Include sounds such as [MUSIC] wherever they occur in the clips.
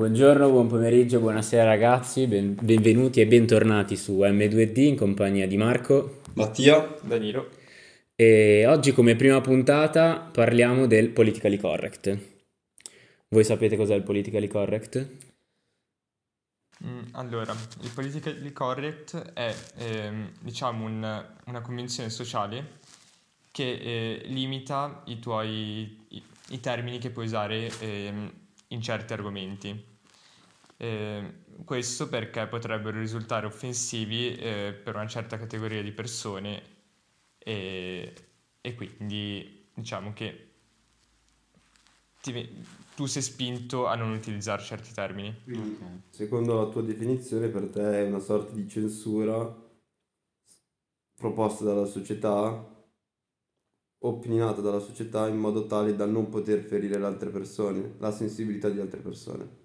Buongiorno, buon pomeriggio, buonasera ragazzi, ben- benvenuti e bentornati su M2D in compagnia di Marco Mattia, Danilo. e oggi come prima puntata parliamo del politically correct. Voi sapete cos'è il politically correct? Mm, allora, il politically correct è, ehm, diciamo, un- una convenzione sociale che eh, limita i tuoi i, i termini che puoi usare ehm, in certi argomenti. Ehm, questo perché potrebbero risultare offensivi eh, per una certa categoria di persone e, e quindi diciamo che ti tu sei spinto a non utilizzare certi termini. secondo la tua definizione, per te è una sorta di censura proposta dalla società, opinionata dalla società in modo tale da non poter ferire le altre persone, la sensibilità di altre persone.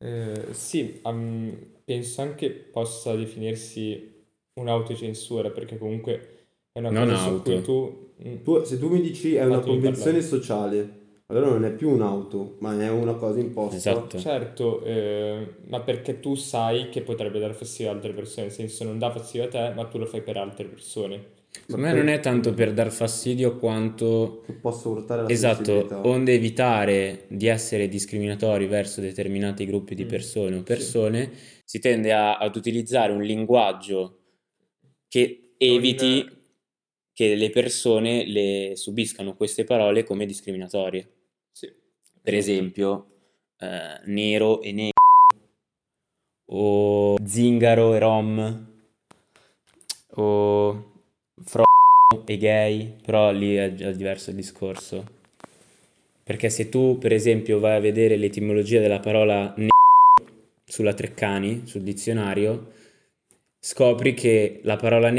Eh, sì, am- penso anche possa definirsi un'autocensura, perché comunque è una Non cosa su auto. cui tu... mm, Tu- se tu mi dici è una convenzione sociale, allora non è più un'auto, ma è una cosa imposta. Esatto. Certo, eh, ma perché tu sai che potrebbe dar fastidio ad altre persone, nel senso non dà fastidio a te, ma tu lo fai per altre persone. Secondo me non è tanto per dar fastidio quanto Che possa urtare la Esatto, onde evitare di essere discriminatori verso determinati gruppi di Mm, persone o sì. persone, si tende a- ad utilizzare un linguaggio che eviti Non- che le persone le subiscano queste parole come discriminatorie. Sì. Per esempio, eh, nero e negro, o zingaro e rom, o fro e gay, però lì è già diverso il discorso. Perché se tu, per esempio, vai a vedere l'etimologia della parola negro sulla Treccani, sul dizionario, scopri che la parola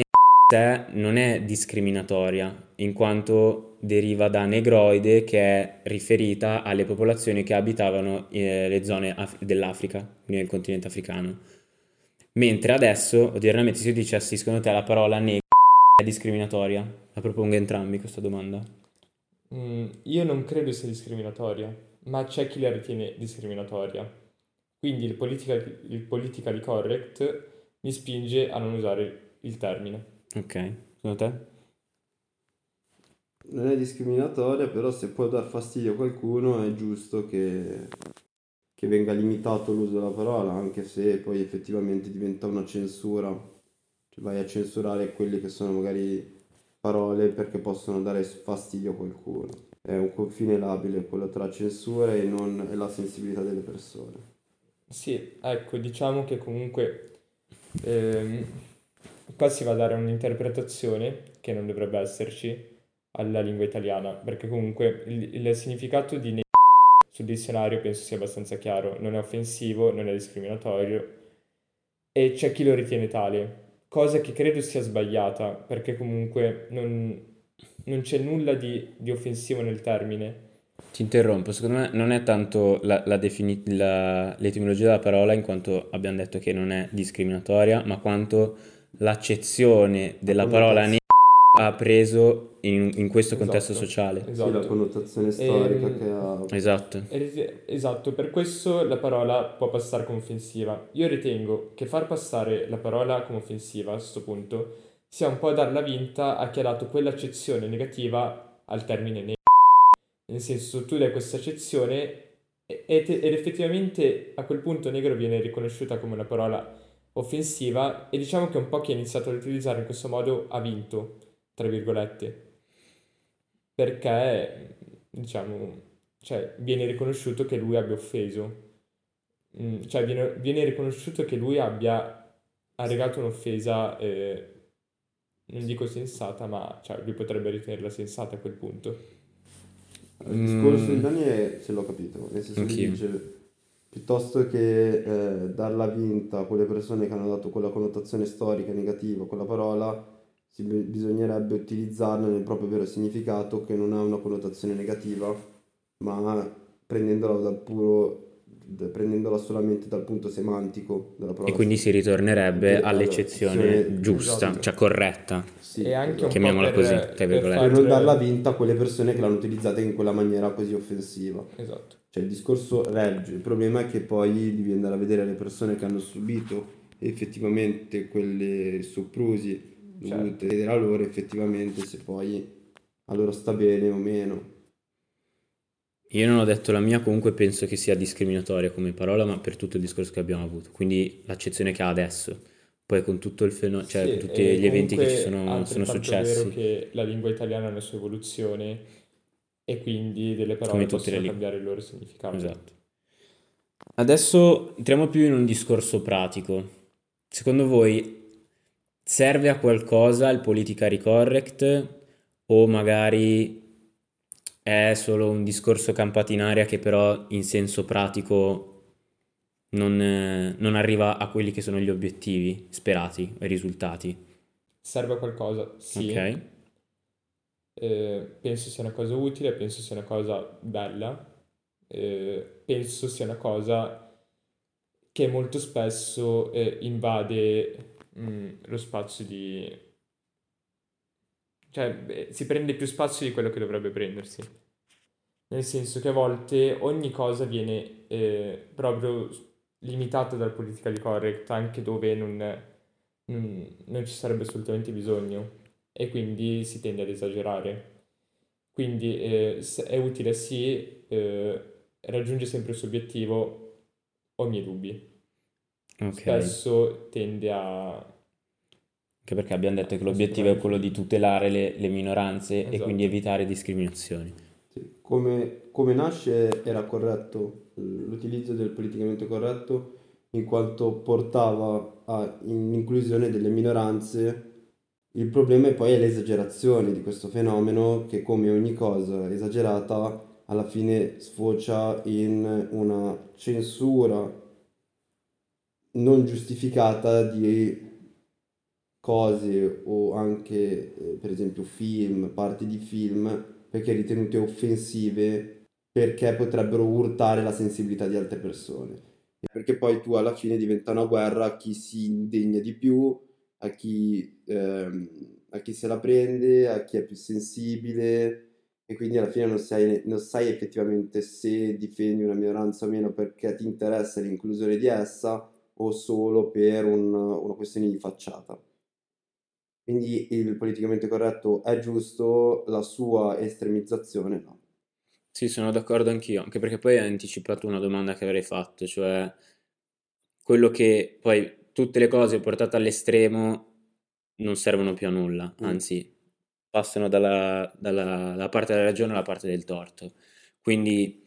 sé non è discriminatoria, in quanto deriva da negroide, che è riferita alle popolazioni che abitavano eh, le zone af- dell'Africa, quindi nel continente africano. Mentre adesso, odieramente, se io dicessi secondo te la parola negro è discriminatoria? La propongo entrambi questa domanda. Mm, io non credo sia discriminatoria, ma c'è chi la ritiene discriminatoria. Quindi il politica, il politically correct mi spinge a non usare il termine. Ok, secondo te? Non è discriminatoria, però se può dar fastidio a qualcuno è giusto che, che venga limitato l'uso della parola, anche se poi effettivamente diventa una censura. Vai a censurare quelle che sono magari parole perché possono dare fastidio a qualcuno. È un confine labile quello tra censura e, non, e la sensibilità delle persone. Sì, ecco, diciamo che comunque ehm, qua si va a dare un'interpretazione che non dovrebbe esserci alla lingua italiana, perché comunque il, il significato di ne- sul dizionario penso sia abbastanza chiaro, non è offensivo, non è discriminatorio e c'è chi lo ritiene tale, cosa che credo sia sbagliata, perché comunque non, non c'è nulla di, di offensivo nel termine. Ti interrompo, secondo me non è tanto la, la defini- la- l'etimologia della parola, in quanto abbiamo detto che non è discriminatoria, ma quanto l'accezione della parola ha preso in, in questo contesto Esatto. sociale. Sì, la Esatto. connotazione storica Ehm, che ha... Esatto. Es- Esatto, per questo la parola può passare come offensiva. Io ritengo che far passare la parola come offensiva a questo punto sia un po' dar la vinta a chi ha dato quell'accezione negativa al termine negro. Nel senso, tu dai questa accezione e- ed, ed effettivamente a quel punto negro viene riconosciuta come una parola offensiva e diciamo che un po' chi ha iniziato ad utilizzare in questo modo ha vinto, tra virgolette perché diciamo cioè, viene riconosciuto che lui abbia offeso Mm, cioè viene, viene riconosciuto che lui abbia arregato un'offesa eh, non dico sensata ma cioè, lui potrebbe ritenerla sensata a quel punto Il discorso Mm. di Dani è, se l'ho capito, nel senso che Anch'io. dice piuttosto che eh, darla vinta a quelle persone che hanno dato quella connotazione storica negativa a quella parola, si- bisognerebbe utilizzarla nel proprio vero significato che non ha una connotazione negativa, ma prendendola dal puro d- prendendola solamente dal punto semantico della parola. E quindi si ritornerebbe all'eccezione giusta, esatto. cioè corretta. Sì, E anche un po' Chiamiamola per- così, tra per virgolette. per non darla vinta a quelle persone che l'hanno utilizzata in quella maniera così offensiva. Esatto. Cioè il discorso regge, il problema è che poi devi andare a vedere le persone che hanno subito effettivamente quelle soprusi Certo. da loro effettivamente se poi a loro sta bene o meno. Io non ho detto la mia, comunque penso che sia discriminatoria come parola, ma per tutto il discorso che abbiamo avuto. Quindi l'accezione che ha adesso, poi con tutto il fenomeno, cioè Sì, con tutti gli eventi che ci sono, sono successi. È vero che la lingua italiana ha una sua evoluzione e quindi delle parole possono cambiare il loro significato. Esatto. Adesso entriamo più in un discorso pratico. Secondo voi serve a qualcosa il politically correct o magari è solo un discorso campata in aria che però in senso pratico non, non arriva a quelli che sono gli obiettivi sperati, i risultati? Serve a qualcosa? Sì. Ok? Eh, penso sia una cosa utile, penso sia una cosa bella, eh, penso sia una cosa che molto spesso eh, invade mm, lo spazio di... cioè beh, si prende più spazio di quello che dovrebbe prendersi. Nel senso che a volte ogni cosa viene eh, proprio limitata dal politically correct, anche dove non, non, non ci sarebbe assolutamente bisogno e quindi si tende ad esagerare. Quindi eh, è utile sì, eh, raggiunge sempre il suo obiettivo, ho i miei dubbi. Ok. Spesso tende a... Anche perché abbiamo detto che l'obiettivo è quello di tutelare le, le minoranze e Esatto. quindi evitare discriminazioni. Sì, Come, come nasce era corretto l'utilizzo del politicamente corretto in quanto portava all'inclusione delle minoranze. Il problema è poi l'esagerazione di questo fenomeno che come ogni cosa esagerata alla fine sfocia in una censura non giustificata di cose o anche eh, per esempio film, parti di film perché ritenute offensive perché potrebbero urtare la sensibilità di altre persone. Perché poi tu alla fine diventa una guerra a chi si indegna di più, a chi, ehm, a chi se la prende, a chi è più sensibile e quindi alla fine non sai, non sai effettivamente se difendi una minoranza o meno perché ti interessa l'inclusione di essa o solo per un- una questione di facciata. Quindi il politicamente corretto è giusto, la sua estremizzazione no. Sì, sono d'accordo anch'io, anche perché poi hai anticipato una domanda che avrei fatto, cioè quello che poi tutte le cose portate all'estremo non servono più a nulla, Mm. anzi passano dalla, dalla- dalla parte della ragione alla parte del torto. Quindi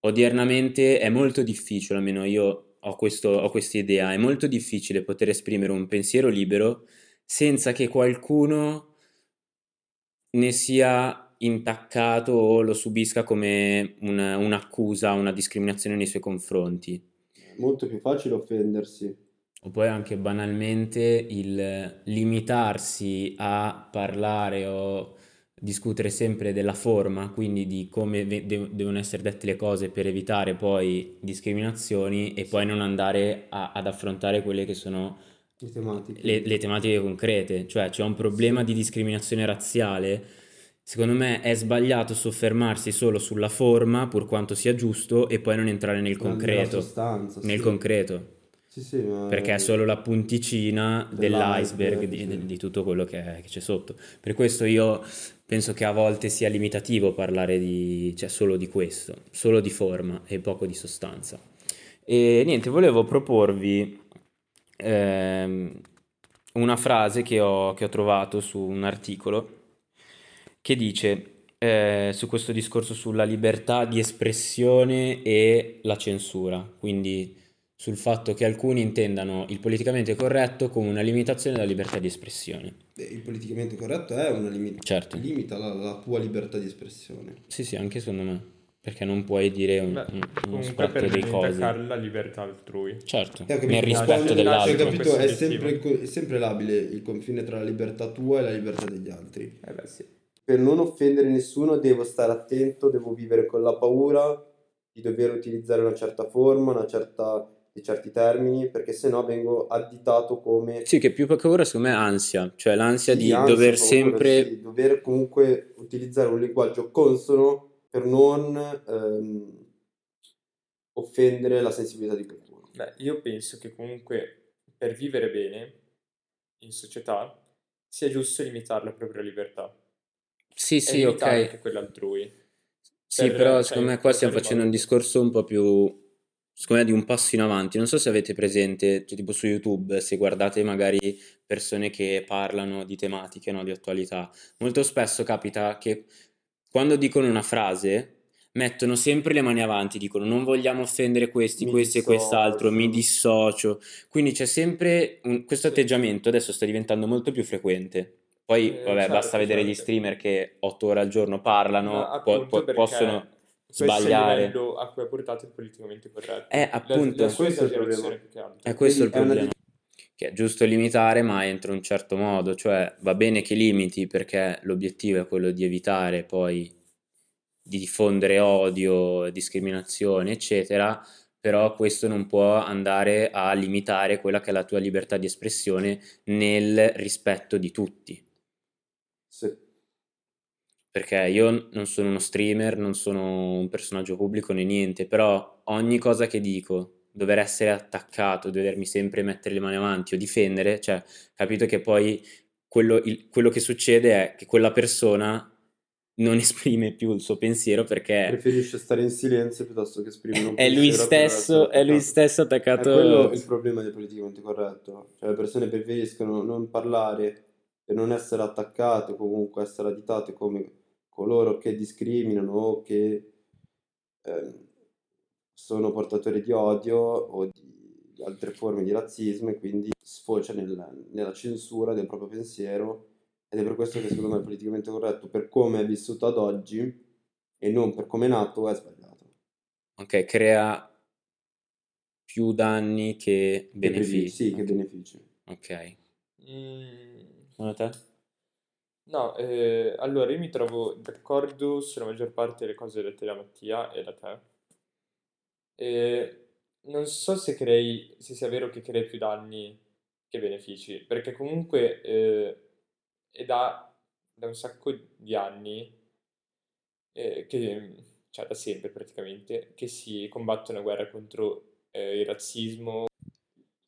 odiernamente è molto difficile, almeno io ho questo, ho questa idea, è molto difficile poter esprimere un pensiero libero senza che qualcuno ne sia intaccato o lo subisca come una- un'accusa, una discriminazione nei suoi confronti. È molto più facile offendersi. O poi anche banalmente il limitarsi a parlare o discutere sempre della forma, quindi di come de- devono essere dette le cose per evitare poi discriminazioni e poi non andare a- ad affrontare quelle che sono Le tematiche. le, le tematiche concrete, cioè c'è un problema di discriminazione razziale. Secondo me è sbagliato soffermarsi solo sulla forma, pur quanto sia giusto, e poi non entrare nel concreto. sostanza, Nel sì. concreto, Sì, sì, ma- perché è solo la punticina dell'iceberg Dell'iceberg, di, sì. di- tutto quello che, che c'è sotto. Per questo io penso che a volte sia limitativo parlare di, cioè solo di questo, solo di forma e poco di sostanza. E niente, volevo proporvi ehm, una frase che ho, che ho trovato su un articolo che dice eh, su questo discorso sulla libertà di espressione e la censura, quindi sul fatto che alcuni intendano il politicamente corretto come una limitazione della libertà di espressione. Il politicamente corretto è una limita, Certo. limita la, la tua libertà di espressione. Sì, sì, anche secondo me, perché non puoi dire un, Beh, un- spratto per di non cose. la libertà altrui. Certo, capito, nel ma rispetto dell'altro. Capito, è sempre, è sempre labile il confine tra la libertà tua e la libertà degli altri. Eh beh sì. Per non offendere nessuno devo stare attento, devo vivere con la paura di dover utilizzare una certa forma, una certa, di certi termini, perché sennò vengo additato come Sì, che più che paura secondo me è ansia, cioè l'ansia Sì, di ansia, dover sempre... sì, dover comunque utilizzare un linguaggio consono per non ehm, offendere la sensibilità di qualcuno. Beh, io penso che comunque per vivere bene in società sia giusto limitare la propria libertà Sì, sì, ok. anche quella altrui. Sì, per- però cioè, secondo me qua stiamo facendo un discorso un po' più, secondo me, di un passo in avanti. Non so se avete presente, cioè, tipo su YouTube, se guardate magari persone che parlano di tematiche, no, di attualità. Molto spesso capita che quando dicono una frase mettono sempre le mani avanti, dicono non vogliamo offendere questi, Mi questi e quest'altro, mi dissocio. dissocio. Quindi c'è sempre un- questo atteggiamento, adesso sta diventando molto più frequente. Poi, Eh, vabbè, basta certo, vedere gli certo. streamer che otto ore al giorno parlano, po- po- perché possono questo è il sbagliare. livello a cui ha portato il politicamente corretto. Eh, La- appunto. la, sua Questo è il problema. altro. È questo il Quindi è una problema. Che è giusto limitare, ma entro un certo modo. Cioè, va bene che limiti perché l'obiettivo è quello di evitare poi di diffondere odio, discriminazione, eccetera. Però questo non può andare a limitare quella che è la tua libertà di espressione nel rispetto di tutti. Sì. Perché io non sono uno streamer, non sono un personaggio pubblico né niente, però ogni cosa che dico, dover essere attaccato, dovermi sempre mettere le mani avanti o difendere, cioè, capito che poi quello, il- quello che succede è che quella persona non [LAUGHS] esprime più il suo pensiero perché Preferisce stare in silenzio piuttosto che esprimere un è lui stesso, è lui attaccato. stesso È attaccato. quello il problema del politicamente corretto. Cioè le persone preferiscono non parlare per non essere attaccate o comunque essere additate come coloro che discriminano o che ehm, sono portatori di odio o di altre forme di razzismo e quindi sfocia nel- nella censura del proprio pensiero ed è per questo che secondo me il politicamente corretto per come è vissuto ad oggi e non per come è nato è sbagliato. Ok, crea più danni che benefici. Sì, che benefici. Ok. Mm, Secondo te? No, eh, allora io mi trovo d'accordo sulla maggior parte delle cose dette da Mattia e da te. E non so se crei, se sia vero che crei più danni che benefici, perché comunque eh, è da, da un sacco di anni, eh, che, cioè da sempre praticamente, che si combatte una guerra contro eh, il razzismo,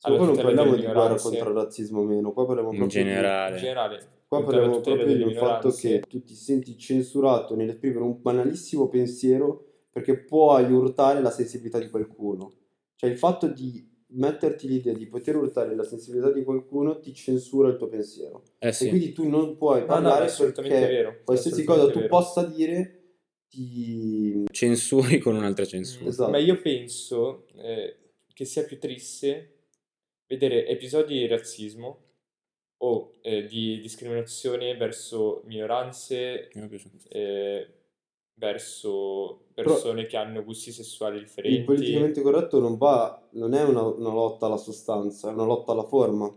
Qua alla non tutela parliamo di guerra contro il razzismo o meno, qua parliamo In proprio di, generale. in generale, qua parliamo proprio del fatto che tu ti senti censurato nell'esprimere un banalissimo pensiero perché puoi urtare la sensibilità di qualcuno. Cioè il fatto di metterti l'idea di poter urtare la sensibilità di qualcuno ti censura il tuo pensiero. Eh E sì. quindi tu non puoi No, no, parlare assolutamente perché vero, qualsiasi cosa tu vero. possa dire ti... Censuri con un'altra censura. Esatto. Ma io penso eh, che sia più triste vedere episodi di razzismo o eh, di discriminazione verso minoranze, eh, verso persone che hanno gusti sessuali Il differenti. politicamente corretto non va, non è una, una lotta alla sostanza, è una lotta alla forma.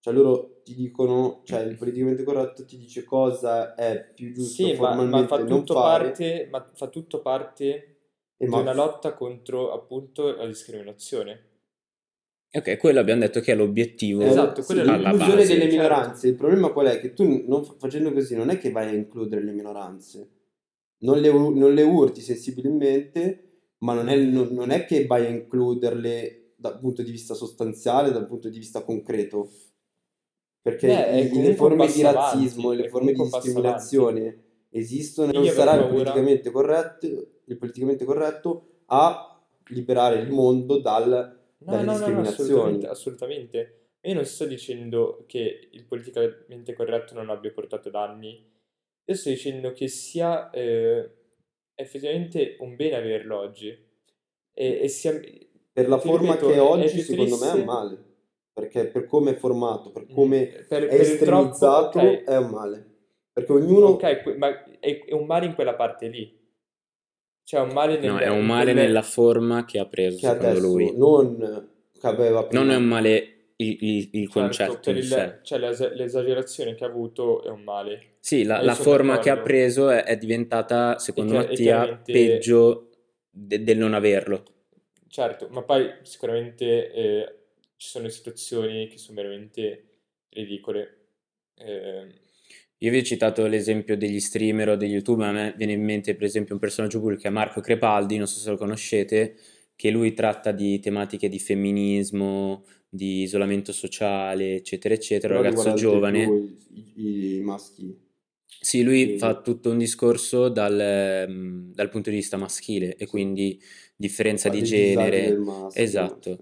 Cioè loro ti dicono, cioè il politicamente corretto ti dice cosa è più giusto Sì, ma, ma formalmente fa non tutto fare parte, ma fa tutto parte e di ma- una lotta contro appunto la discriminazione. Ok, quello abbiamo detto che è l'obiettivo Esatto, sì, quella è l'inclusione base. delle minoranze. Il problema qual è? Che tu non, facendo così non è che vai a includere le minoranze, non le, non le urti sensibilmente, ma non è, non- non è che vai a includerle dal punto di vista sostanziale, dal punto di vista concreto. Perché Beh, le forme di razzismo avanti, e le forme di discriminazione esistono e Io non sarà il politicamente corretto, il politicamente corretto a liberare il mondo dal, No, dalle no, no, assolutamente, assolutamente. Io non sto dicendo che il politicamente corretto non abbia portato danni, io sto dicendo che sia eh, effettivamente un bene averlo oggi. E, e sia, Per la forma ripeto, che oggi, secondo me è triste- un male. Perché per come è formato, per come Mm, per, è per il troppo, estremizzato, ok, è un male. Perché ognuno... ok, ma è, è un male in quella parte lì. Cioè un male nel, No, è un male quelle- nella forma che ha preso, che secondo lui. non che aveva prima. Non è un male il, il- il Certo, concetto il- sé. cioè l'es- l'esagerazione che ha avuto è un male. Sì, la, la forma che ha preso è, è diventata, secondo e Mattia, chiaramente- peggio de- del non averlo. Certo, ma poi sicuramente eh, ci sono situazioni che sono veramente ridicole. Eh, Io vi ho citato l'esempio degli streamer o degli youtuber, a me viene in mente per esempio un personaggio pubblico che è Marco Crepaldi, non so se lo conoscete, che lui tratta di tematiche di femminismo, di isolamento sociale, eccetera, eccetera, Però ragazzo giovane. più i, maschi. Sì, lui Sì. fa tutto un discorso dal, ehm, dal punto di vista maschile e quindi differenza Fa di genere. del maschio, Esatto.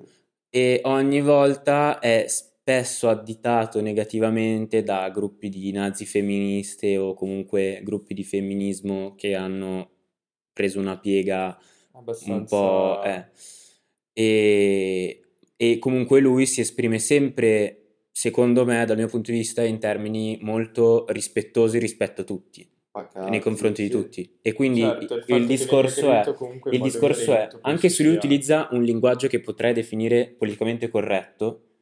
E ogni volta è spesso additato negativamente da gruppi di nazi femministe o comunque gruppi di femminismo che hanno preso una piega un abbastanza... po'... eh. E, e comunque lui si esprime sempre, secondo me, dal mio punto di vista, in termini molto rispettosi rispetto a tutti, Pacati, nei confronti di sì. tutti. E quindi Certo, il il, discorso è... Il discorso è, anche se lui utilizza un linguaggio che potrei definire politicamente corretto,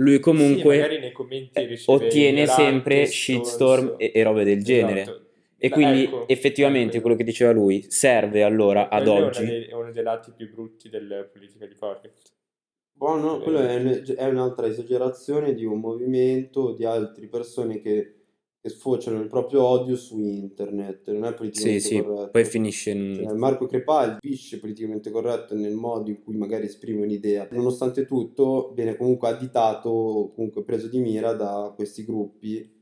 lui Sì, comunque commenti eh, ottiene sempre shitstorm e, e robe del genere. Esatto. E Ma quindi ecco, effettivamente ecco. quello che diceva lui serve allora ad Quello è uno oggi. dei- È uno dei lati più brutti della politica di correct. Boh, no, Eh. quello è, un- è un'altra esagerazione di un movimento, di altre persone che, che sfociano il proprio odio su internet, non è Sì, politicamente sì, corretto. poi finisce in... Cioè, Marco Crepaldi capisce politicamente corretto nel modo in cui magari esprime un'idea. Nonostante tutto, viene comunque additato, comunque preso di mira da questi gruppi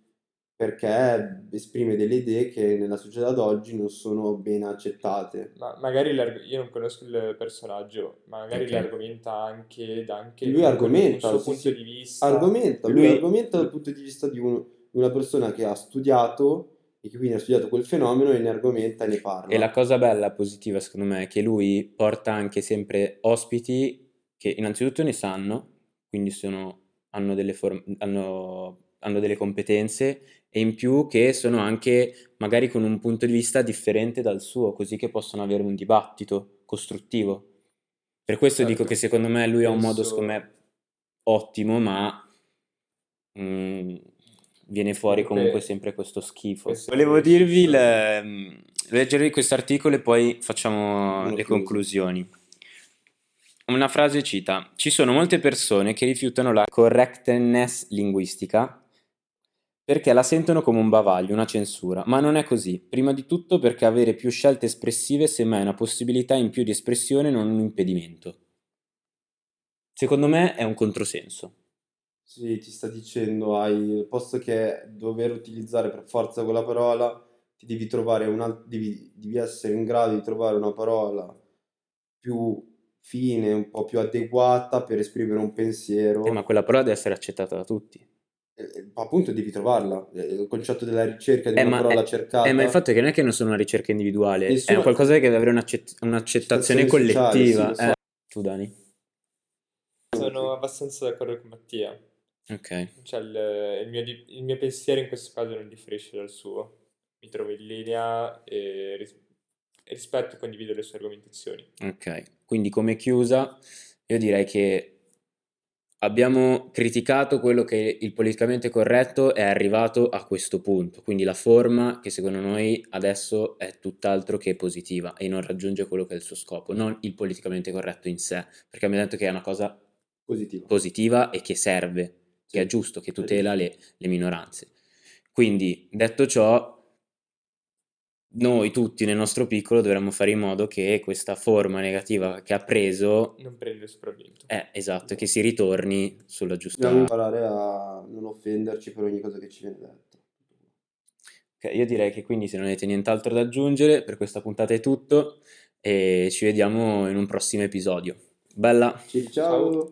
perché esprime delle idee che nella società d'oggi non sono ben accettate. Ma magari io non conosco il personaggio, ma magari Ok. le argomenta anche, dà anche Lui un- argomenta, un suo sì, punto sì. di vista. Argomenta, lui Lui- argomenta dal punto di vista di, un- di una persona che ha studiato e che quindi ha studiato quel fenomeno e ne argomenta e ne parla. E la cosa bella, positiva secondo me, è che lui porta anche sempre ospiti che innanzitutto ne sanno, quindi sono, hanno, delle form- hanno, hanno delle competenze e in più che sono anche magari con un punto di vista differente dal suo, così che possono avere un dibattito costruttivo. Per questo Certo. dico che secondo me lui ha un modo, secondo me, ottimo, ma mm, viene fuori Comunque- sempre questo schifo. questo- Volevo dirvi, il, ehm, leggervi questo articolo e poi facciamo le conclusioni. Una frase cita: Ci sono molte persone che rifiutano la correctness linguistica perché la sentono come un bavaglio, una censura, ma non è così. Prima di tutto perché avere più scelte espressive semmai è una possibilità in più di espressione, non un impedimento. Secondo me è un controsenso. Sì, ti sta dicendo, hai, al posto che dover utilizzare per forza quella parola, ti devi trovare una, devi, devi essere in grado di trovare una parola più fine, un po' più adeguata per esprimere un pensiero. Eh, ma quella parola deve essere accettata da tutti. Eh, appunto devi trovarla. Eh, Il concetto della ricerca di Eh, una ma, parola eh, cercata. eh, ma il fatto è che non è che non sono una ricerca individuale, Nessuna- è qualcosa che deve avere un'accett- un'accettazione Accettazione sociale, collettiva. sì, lo so. eh. Tu, Dani? Sono abbastanza d'accordo con Mattia. Ok. Cioè, il, il mio, il mio pensiero in questo caso non differisce dal suo. Mi trovo in linea e ris- rispetto e condivido le sue argomentazioni. Ok, quindi come chiusa io direi che abbiamo criticato quello che il politicamente corretto è arrivato a questo punto, quindi la forma che secondo noi adesso è tutt'altro che positiva e non raggiunge quello che è il suo scopo, non il politicamente corretto in sé, perché abbiamo detto che è una cosa positiva. positiva e che serve, che è giusto, che tutela le, le minoranze. Quindi, detto ciò, noi tutti nel nostro piccolo dovremmo fare in modo che questa forma negativa che ha preso, Non prende il sopravvento. è esatto, che si ritorni sulla giusta... Dobbiamo imparare a non offenderci per ogni cosa che ci viene detto. Ok, io direi che quindi se non avete nient'altro da aggiungere, per questa puntata è tutto e ci vediamo in un prossimo episodio. Bella! Ciao. ciao.